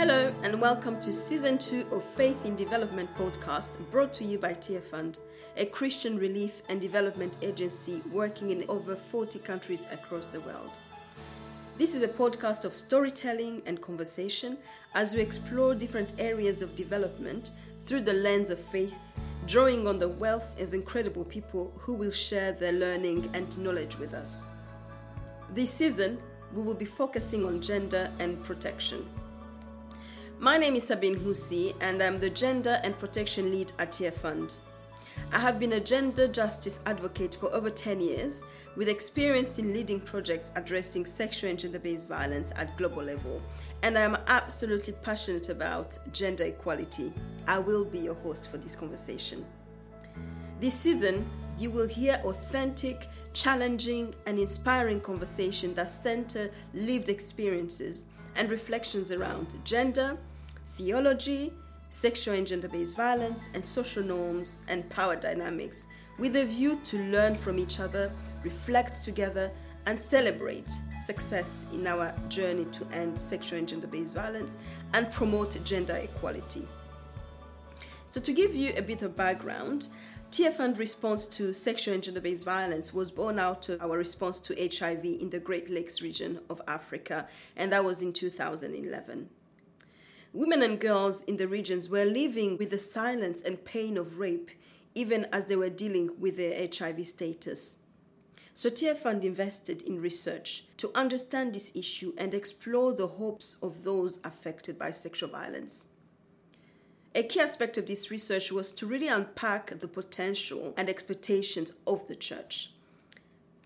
Hello, and welcome to season two of Faith in Development podcast brought to you by Tearfund, a Christian relief and development agency working in over 40 countries across the world. This is a podcast of storytelling and conversation as we explore different areas of development through the lens of faith, drawing on the wealth of incredible people who will share their learning and knowledge with us. This season, we will be focusing on gender and protection. My name is Sabine Husi, and I'm the Gender and Protection Lead at Tearfund. I have been a gender justice advocate for over 10 years, with experience in leading projects addressing sexual and gender based violence at global level, and I am absolutely passionate about gender equality. I will be your host for this conversation. This season, you will hear authentic, challenging, and inspiring conversation that center lived experiences and reflections around gender, theology, sexual and gender based violence, and social norms and power dynamics with a view to learn from each other, reflect together, and celebrate success in our journey to end sexual and gender based violence and promote gender equality. So, to give you a bit of background, Fund response to sexual and gender based violence was born out of our response to HIV in the Great Lakes region of Africa, and that was in 2011. Women and girls in the regions were living with the silence and pain of rape, even as they were dealing with their HIV status. So, Fund invested in research to understand this issue and explore the hopes of those affected by sexual violence. A key aspect of this research was to really unpack the potential and expectations of the church.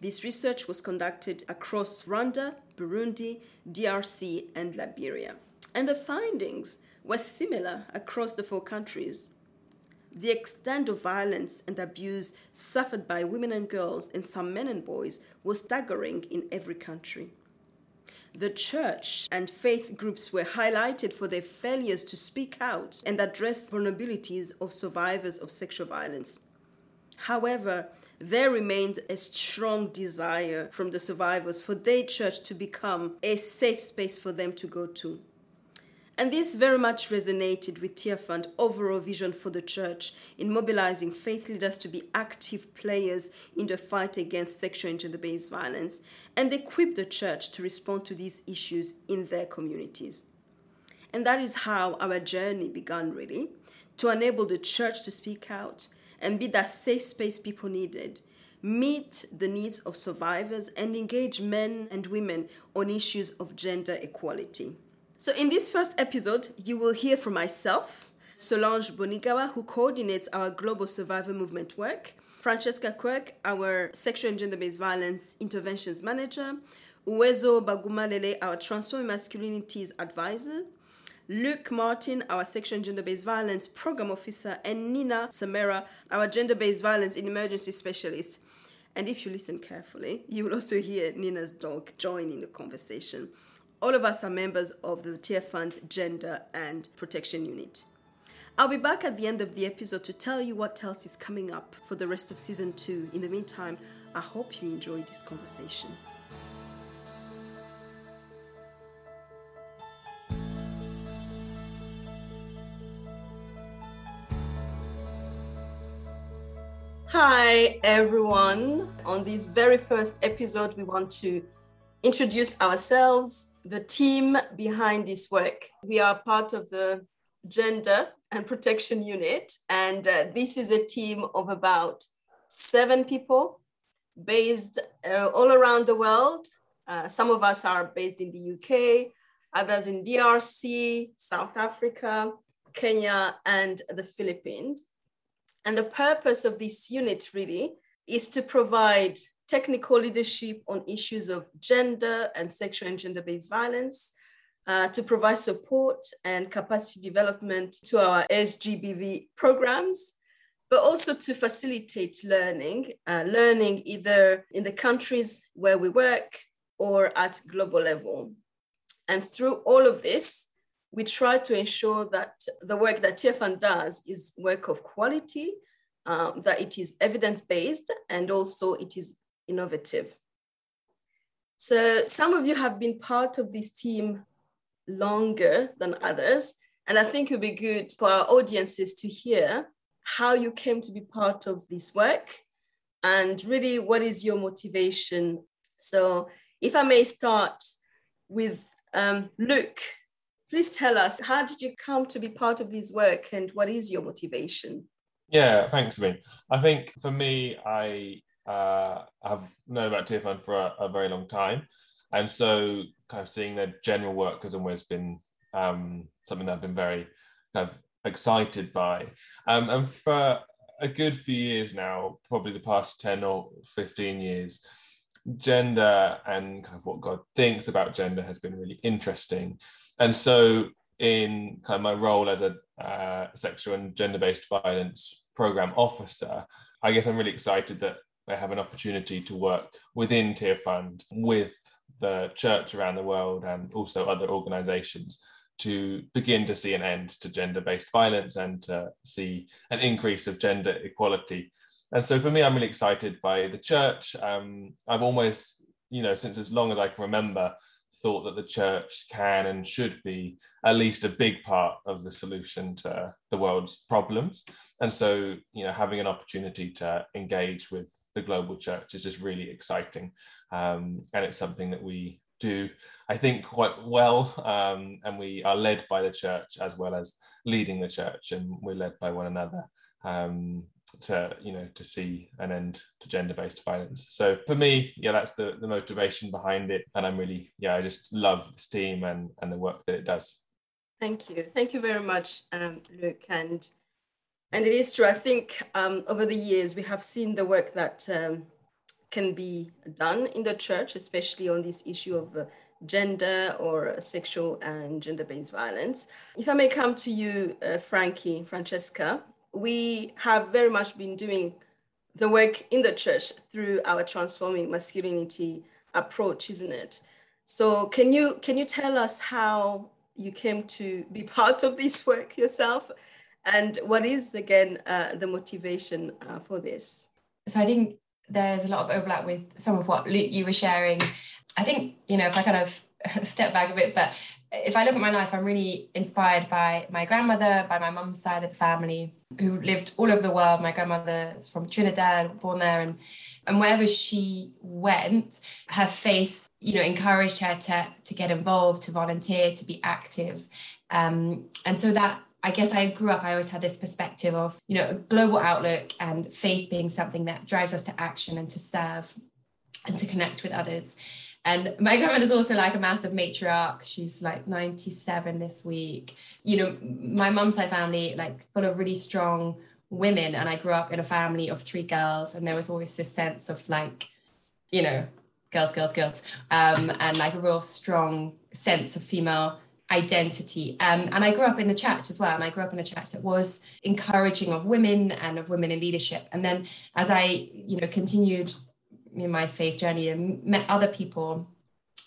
This research was conducted across Rwanda, Burundi, DRC, and Liberia. And the findings were similar across the four countries. The extent of violence and abuse suffered by women and girls and some men and boys was staggering in every country. The church and faith groups were highlighted for their failures to speak out and address vulnerabilities of survivors of sexual violence. However, there remained a strong desire from the survivors for their church to become a safe space for them to go to. And this very much resonated with Tearfund overall vision for the church in mobilizing faith leaders to be active players in the fight against sexual and gender based violence and equip the church to respond to these issues in their communities. And that is how our journey began, really, to enable the church to speak out and be that safe space people needed, meet the needs of survivors, and engage men and women on issues of gender equality. So, in this first episode, you will hear from myself, Solange Bonigawa, who coordinates our global survivor movement work, Francesca Quirk, our sexual and gender based violence interventions manager, Uwezo Bagumalele, our transforming masculinities advisor, Luke Martin, our sexual and gender based violence program officer, and Nina Samera, our gender based violence in emergency specialist. And if you listen carefully, you will also hear Nina's dog join in the conversation. All of us are members of the Tearfund Gender and Protection Unit. I'll be back at the end of the episode to tell you what else is coming up for the rest of season two. In the meantime, I hope you enjoy this conversation. Hi, everyone. On this very first episode, we want to introduce ourselves, the team behind this work. We are part of the Gender and Protection Unit, and uh, this is a team of about seven people based uh, all around the world. Uh, some of us are based in the UK, others in DRC, South Africa, Kenya, and the Philippines. And the purpose of this unit really is to provide technical leadership on issues of gender and sexual and gender based violence, uh, to provide support and capacity development to our SGBV programs, but also to facilitate learning, uh, learning either in the countries where we work or at global level. And through all of this, we try to ensure that the work that Fund does is work of quality, um, that it is evidence-based, and also it is innovative. So some of you have been part of this team longer than others. And I think it would be good for our audiences to hear how you came to be part of this work and really what is your motivation. So, if I may start with um, Luke, please tell us how did you come to be part of this work and what is your motivation? Yeah, thanks, me. I think for me, I uh, have known about Tearfund for a, a, very long time. And so, kind of seeing their general work has always been um, something that I've been very kind of excited by. Um, and for a good few years now, probably the past 10 or 15 years, gender and kind of what God thinks about gender has been really interesting. And so, in kind of my role as a uh, sexual and gender based violence program officer, I guess I'm really excited that I have an opportunity to work within Tearfund with the church around the world and also other organizations to begin to see an end to gender based violence and to see an increase of gender equality. And so for me, I'm really excited by the church. Um, I've almost, you know, since as long as I can remember, thought that the church can and should be at least a big part of the solution to the world's problems. And so, you know, having an opportunity to engage with the global church is just really exciting. Um, and it's something that we do, I think, quite well. Um, and we are led by the church as well as leading the church, and we're led by one another. Um, to you know to see an end to gender-based violence. So for me yeah that's the the motivation behind it. And i'm really yeah i just love this team and and the work that it does. Thank you. Thank you very much um, luke. And and it is true. I think um, over the years we have seen the work that um, can be done in the church, especially on this issue of uh, gender or sexual and gender-based violence. If I may come to you, uh, Frankie, Francesca, we have very much been doing the work in the church through our transforming masculinity approach, isn't it? So can you can you tell us how you came to be part of this work yourself, and what is again uh, the motivation uh, for this? So I think there's a lot of overlap with some of what Luke you were sharing. I think, you know, if I kind of step back a bit, but if I look at my life, I'm really inspired by my grandmother, by my mum's side of the family, who lived all over the world. My grandmother is from Trinidad, born there, and and wherever she went, her faith, you know, encouraged her to to get involved, to volunteer, to be active, um, and so that I guess I grew up, I always had this perspective of, you know, a global outlook and faith being something that drives us to action and to serve and to connect with others. And my grandmother's also like a massive matriarch. She's like 97 this week. You know, my mum's side family, like full of really strong women. And I grew up in a family of three girls. And there was always this sense of like, you know, girls, girls, girls. Um, and like a real strong sense of female identity. Um, and I grew up in the church as well. And I grew up in a church that was encouraging of women and of women in leadership. And then as I, you know, continued in my faith journey and met other people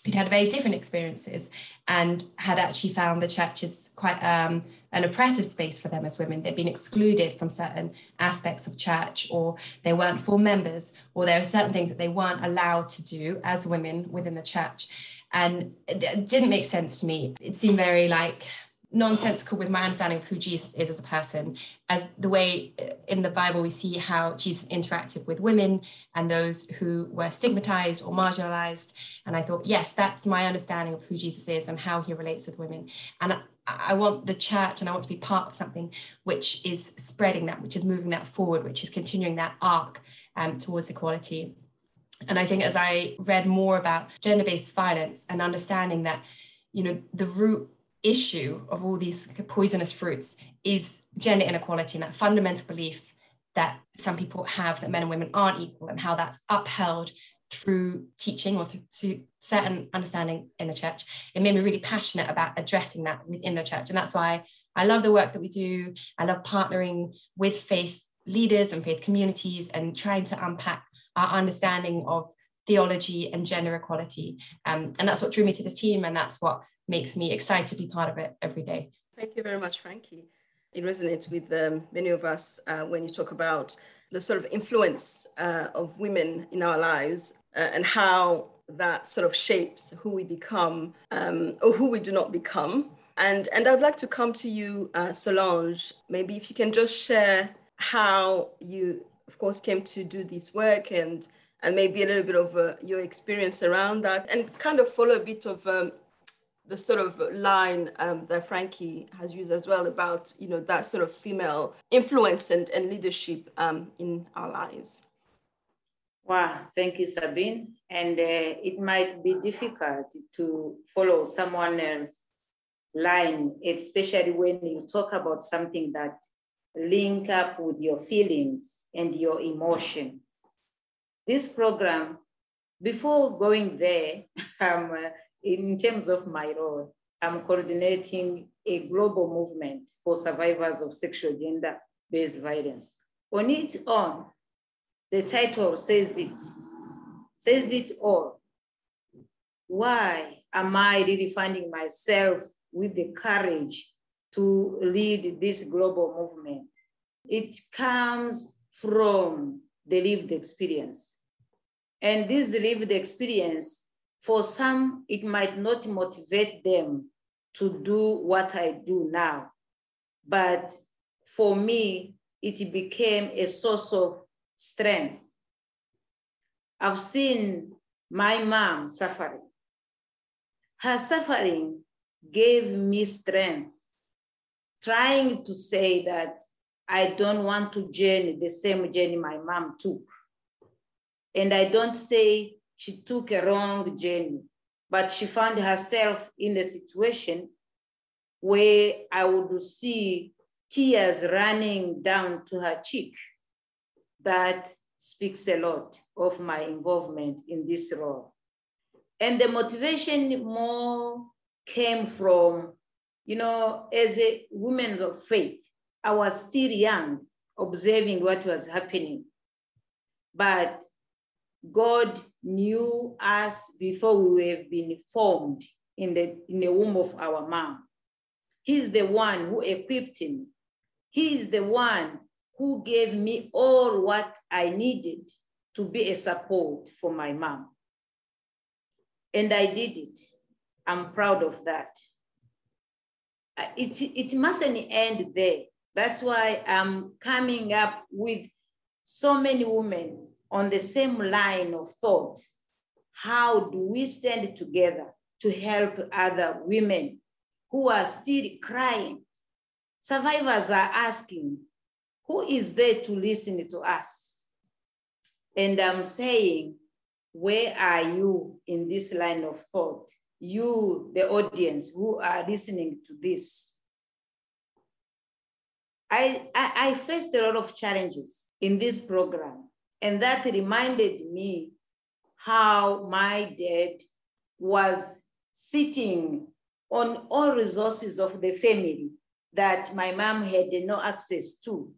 who'd had very different experiences and had actually found the church is quite um, an oppressive space for them as women. They'd been excluded from certain aspects of church, or they weren't full members, or there were certain things that they weren't allowed to do as women within the church and it didn't make sense to me. It seemed very like nonsensical with my understanding of who Jesus is as a person, as the way uh, in the Bible we see how Jesus interacted with women and those who were stigmatized or marginalized. And I thought, yes, that's my understanding of who Jesus is and how he relates with women. And I, I want the church and I want to be part of something which is spreading that, which is moving that forward, which is continuing that arc um, towards equality. And I think as I read more about gender based violence and understanding that, you know, the root issue of all these poisonous fruits is gender inequality and that fundamental belief that some people have that men and women aren't equal and how that's upheld through teaching or through certain understanding in the church. It made me really passionate about addressing that within the church. And that's why i love the work that we do. I love partnering with faith leaders and faith communities and trying to unpack our understanding of theology and gender equality. Um, and that's what drew me to this team, and that's what makes me excited to be part of it every day. Thank you very much, Frankie. It resonates with um, many of us uh, when you talk about the sort of influence uh, of women in our lives uh, and how that sort of shapes who we become um, or who we do not become. And, and I'd like to come to you, uh, Solange. Maybe if you can just share how you, of course, came to do this work and and maybe a little bit of uh, your experience around that, and kind of follow a bit of um, the sort of line um, that Frankie has used as well about you know that sort of female influence and, and leadership um, in our lives. Wow, thank you, Sabine. And uh, it might be difficult to follow someone else's line, especially when you talk about something that link up with your feelings and your emotion. This program, before going there, um, in terms of my role, I'm coordinating a global movement for survivors of sexual gender-based violence. On its own, the title says it, says it all. Why am I really finding myself with the courage to lead this global movement? It comes from the lived experience. And this lived experience for some, it might not motivate them to do what I do now. But for me, it became a source of strength. I've seen my mom suffering. Her suffering gave me strength, trying to say that I don't want to journey the same journey my mom took. And I don't say she took a wrong journey, but she found herself in a situation where I would see tears running down to her cheek. That speaks a lot of my involvement in this role. And the motivation more came from, you know, as a woman of faith, I was still young, observing what was happening. But God knew us before we have been formed in the, in the womb of our mom. He's the one who equipped me. He is the one who gave me all what I needed to be a support for my mom. And I did it. I'm proud of that. Uh, it, it mustn't end there. That's why I'm coming up with so many women on the same line of thought. How do we stand together to help other women who are still crying? Survivors are asking, who is there to listen to us? And I'm saying, where are you in this line of thought? You, the audience who are listening to this. I, I, I faced a lot of challenges in this program and that reminded me how my dad was sitting on all resources of the family that my mom had no access to.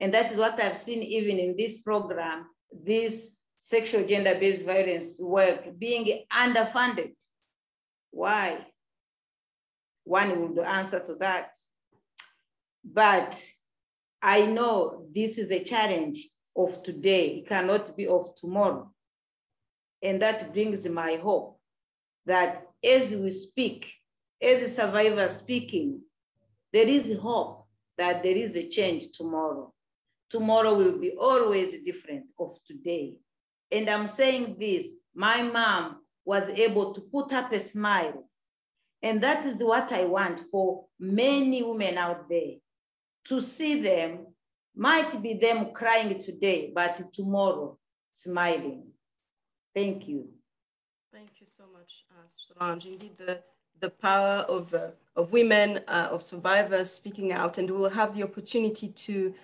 And that is what I've seen even in this program, this sexual gender-based violence work being underfunded. Why? One would answer to that. But I know this is a challenge of today, it cannot be of tomorrow. And that brings my hope that as we speak, as a survivor speaking, there is hope that there is a change tomorrow. Tomorrow will be always different of today. And I'm saying this, my mom was able to put up a smile. And that is what I want for many women out there, to see them might be them crying today, but tomorrow smiling. Thank you. Thank you so much, uh, Solange. Indeed, the, the power of, uh, of women, uh, of survivors speaking out, and we'll have the opportunity to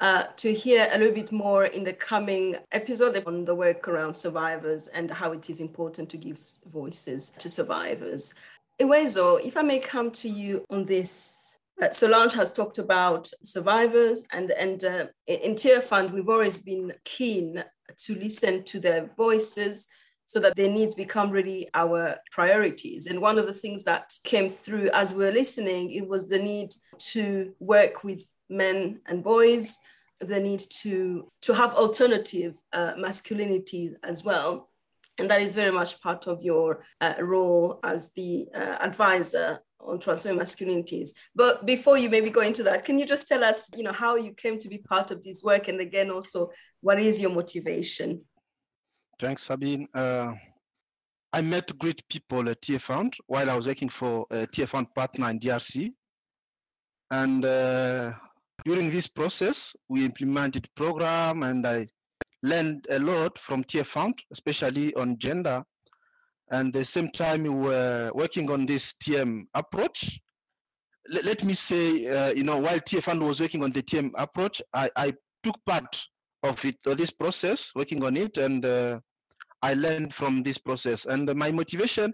uh, to hear a little bit more in the coming episode on the work around survivors and how it is important to give voices to survivors. Uwezo, if I may come to you on this Solange has talked about survivors, and, and uh, in Tearfund, we've always been keen to listen to their voices so that their needs become really our priorities. And one of the things that came through as we were listening, it was the need to work with men and boys, the need to, to have alternative uh, masculinity as well. And that is very much part of your uh, role as the uh, advisor on transforming masculinities. But before you maybe go into that, can you just tell us, you know, how you came to be part of this work, and again, also, what is your motivation? Thanks, Sabine. Uh, I met great people at Tearfund while I was working for a Tearfund partner in DRC. And uh, during this process, we implemented program and I learned a lot from Tearfund, especially on gender. And the same time, we were working on this TM approach. L- let me say, uh, you know, while Tearfund was working on the TM approach, I, I took part of it, of this process, working on it, and uh, I learned from this process. And my motivation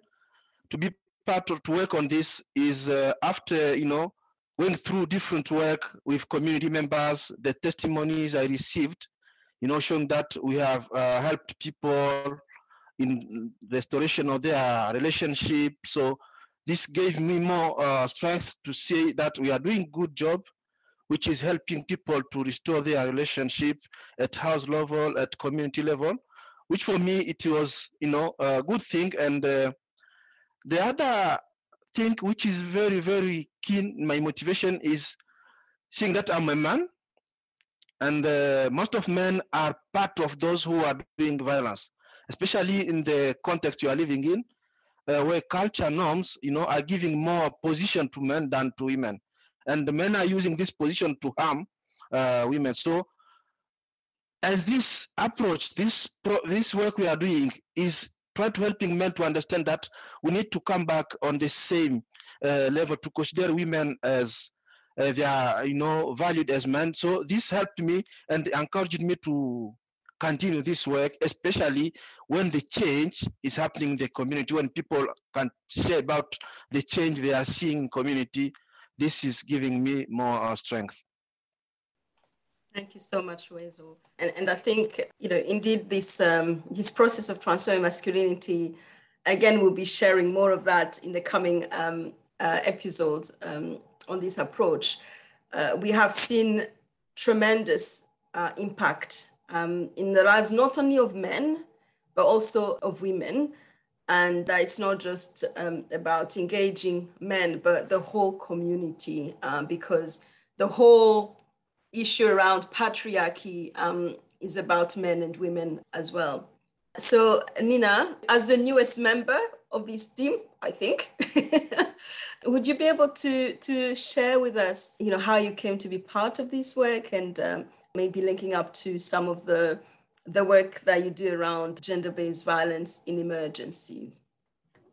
to be part of to work on this is uh, after you know went through different work with community members, the testimonies I received, you know, showing that we have uh, helped people in restoration of their relationship. So this gave me more uh, strength to say that we are doing good job, which is helping people to restore their relationship at house level, at community level, which for me it was, you know, a good thing. And uh, the other thing which is very, very keen, my motivation is seeing that I'm a man and uh, most of men are part of those who are doing violence, especially in the context you are living in, uh, where culture norms, you know, are giving more position to men than to women, and the men are using this position to harm uh, women. So, as this approach, this pro- this work we are doing is try to helping men to understand that we need to come back on the same uh, level to consider women as uh, they are you know valued as men so this helped me and encouraged me to continue this work especially when the change is happening in the community when people can share about the change they are seeing in community this is giving me more uh, strength Thank you so much, Wezo. And, and I think, you know, indeed this um, this process of transforming masculinity, again, we'll be sharing more of that in the coming um, uh, episodes um, on this approach. Uh, we have seen tremendous uh, impact um, in the lives not only of men, but also of women. And it's not just um, about engaging men, but the whole community, uh, because the whole issue around patriarchy um, is about men and women as well. So, Nina, as the newest member of this team, I think, would you be able to to share with us, you know, how you came to be part of this work and um, maybe linking up to some of the the work that you do around gender-based violence in emergencies?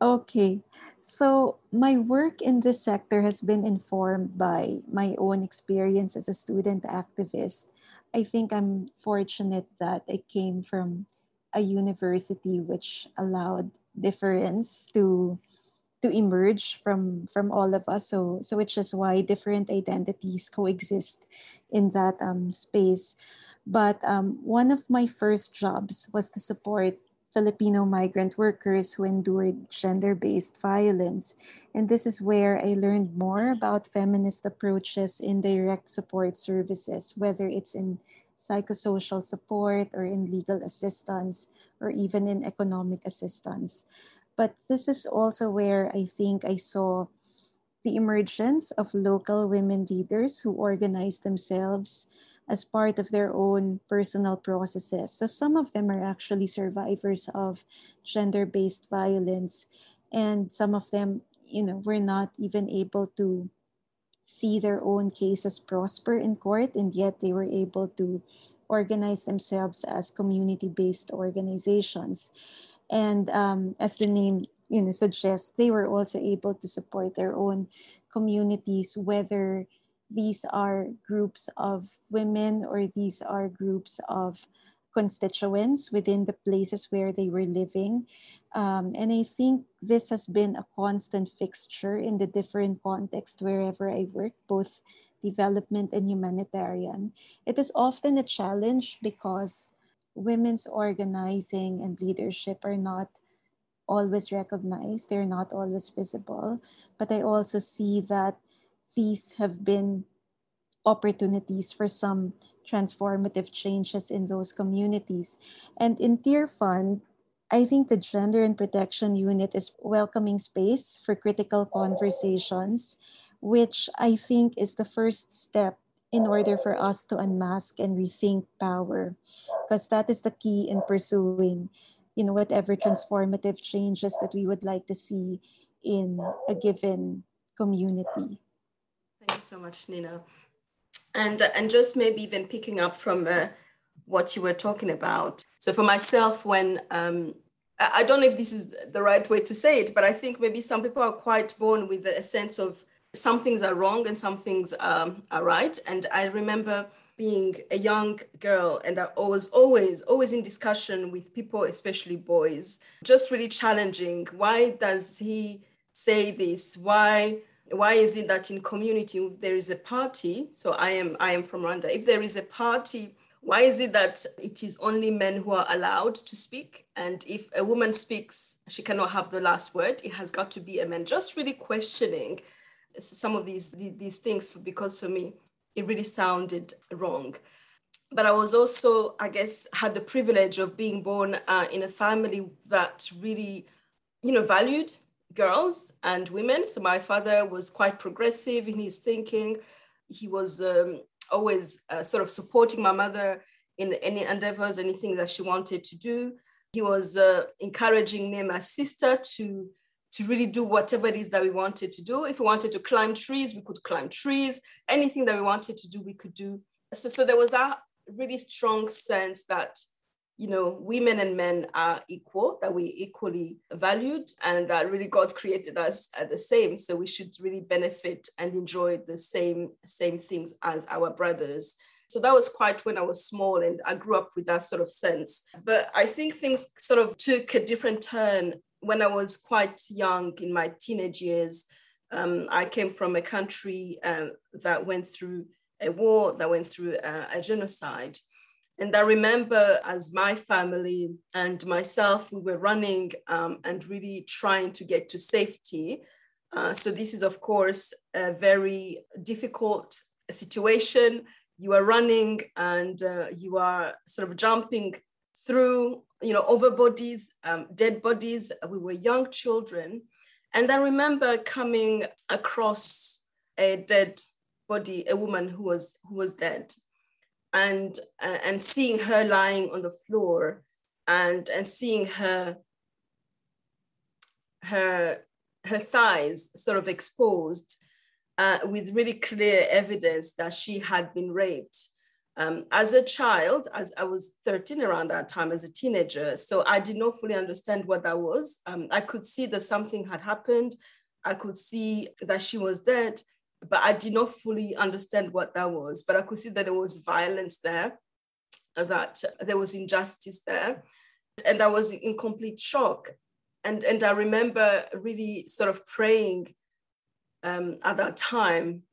Okay, so my work in this sector has been informed by my own experience as a student activist. I think I'm fortunate that I came from a university which allowed difference to to emerge from from all of us so so which is why different identities coexist in that um, space but um, one of my first jobs was to support Filipino migrant workers who endured gender based violence. And this is where I learned more about feminist approaches in direct support services, whether it's in psychosocial support or in legal assistance or even in economic assistance. But this is also where I think I saw the emergence of local women leaders who organize themselves as part of their own personal processes. So some of them are actually survivors of gender-based violence and some of them, you know, were not even able to see their own cases prosper in court and yet they were able to organize themselves as community-based organizations. And um, as the name you know suggests, they were also able to support their own communities, whether these are groups of women or these are groups of constituents within the places where they were living. Um, and I think this has been a constant fixture in the different contexts wherever I work, both development and humanitarian. It is often a challenge because women's organizing and leadership are not always recognized, they're not always visible. But I also see that these have been opportunities for some transformative changes in those communities. And in Tearfund, I think the Gender and Protection Unit is welcoming space for critical conversations, which I think is the first step in order for us to unmask and rethink power, because that is the key in pursuing, you know, whatever transformative changes that we would like to see in a given community. Thank you so much, Nina. And and just maybe even picking up from uh, what you were talking about. So for myself, when um, I don't know if this is the right way to say it, but I think maybe some people are quite born with a sense of some things are wrong and some things um, are right. And I remember being a young girl and I was always, always in discussion with people, especially boys, just really challenging. Why does he say this? Why? Why is it that in community if there is a party? So I am I am from Rwanda. If there is a party why is it that it is only men who are allowed to speak? And if a woman speaks, she cannot have the last word. It has got to be a man. Just really questioning some of these, these things because for me, it really sounded wrong. But I was also, I guess, had the privilege of being born uh, in a family that really, you know, valued girls and women. So my father was quite progressive in his thinking. He was um, always uh, sort of supporting my mother in any endeavors, anything that she wanted to do. He was uh, encouraging me and my sister to, to really do whatever it is that we wanted to do. If we wanted to climb trees, we could climb trees. Anything that we wanted to do, we could do. So, so there was that really strong sense that you know, women and men are equal, that we equally valued, and that really God created us at the same. So we should really benefit and enjoy the same same things as our brothers. So that was quite when I was small, and I grew up with that sort of sense. But I think things sort of took a different turn when I was quite young in my teenage years. Um, I came from a country uh, that went through a war, that went through uh, a genocide. And I remember as my family and myself, we were running um, and really trying to get to safety. Uh, so this is, of course, a very difficult situation. You are running and uh, you are sort of jumping through, you know, over bodies, um, dead bodies. We were young children. And I remember coming across a dead body, a woman who was who was dead and uh, and seeing her lying on the floor and and seeing her her her thighs sort of exposed uh, with really clear evidence that she had been raped um, as a child as i was 13 around that time as a teenager so i did not fully understand what that was um, i could see that something had happened i could see that she was dead but I did not fully understand what that was. But I could see that there was violence there, that there was injustice there. And I was in complete shock. And, and I remember really sort of praying um, at that time,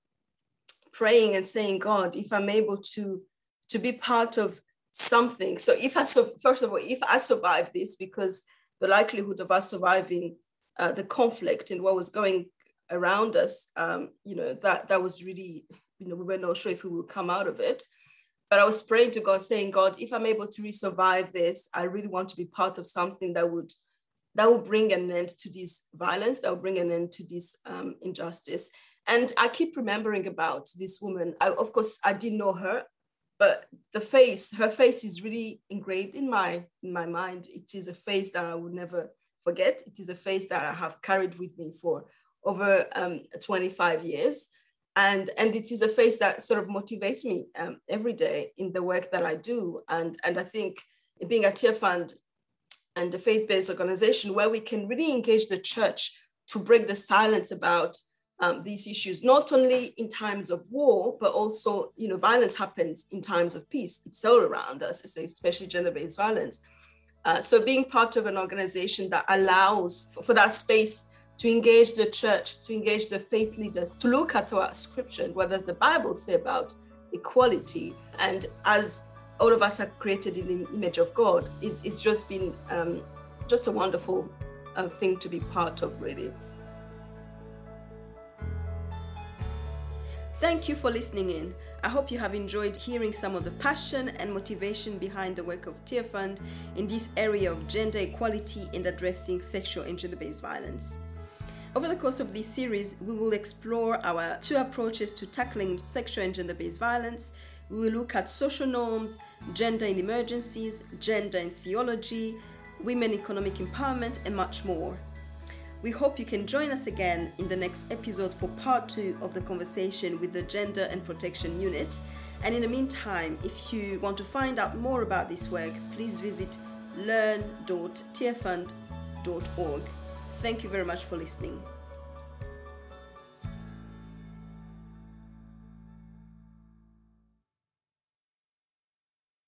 praying and saying, God, if I'm able to, to be part of something. So if I, first of all, if I survive this, because the likelihood of us surviving uh, the conflict and what was going around us, um, you know, that that was really, you know, we were not sure if we would come out of it. But I was praying to God, saying, God, if I'm able to re-survive this, I really want to be part of something that would that will bring an end to this violence, that will bring an end to this um, injustice. And I keep remembering about this woman. I, of course, I didn't know her, but the face, her face is really engraved in my in my mind. It is a face that I would never forget. It is a face that I have carried with me for over um, 25 years. And, and it is a face that sort of motivates me um, every day in the work that I do. And, and I think being a tier Tearfund and a faith-based organization where we can really engage the church to break the silence about um, these issues, not only in times of war, but also, you know, violence happens in times of peace. It's all around us, especially gender-based violence. Uh, so being part of an organization that allows for, for that space to engage the church, to engage the faith leaders, to look at our scripture and what does the Bible say about equality. And as all of us are created in the image of God, it's, it's just been um, just a wonderful uh, thing to be part of, really. Thank you for listening in. I hope you have enjoyed hearing some of the passion and motivation behind the work of Tearfund in this area of gender equality and addressing sexual and gender based violence. Over the course of this series, we will explore our two approaches to tackling sexual and gender based violence. We will look at social norms, gender in emergencies, gender in theology, women economic empowerment, and much more. We hope you can join us again in the next episode for part two of the conversation with the Gender and Protection Unit. And in the meantime, if you want to find out more about this work, please visit learn.tearfund.org. Thank you very much for listening.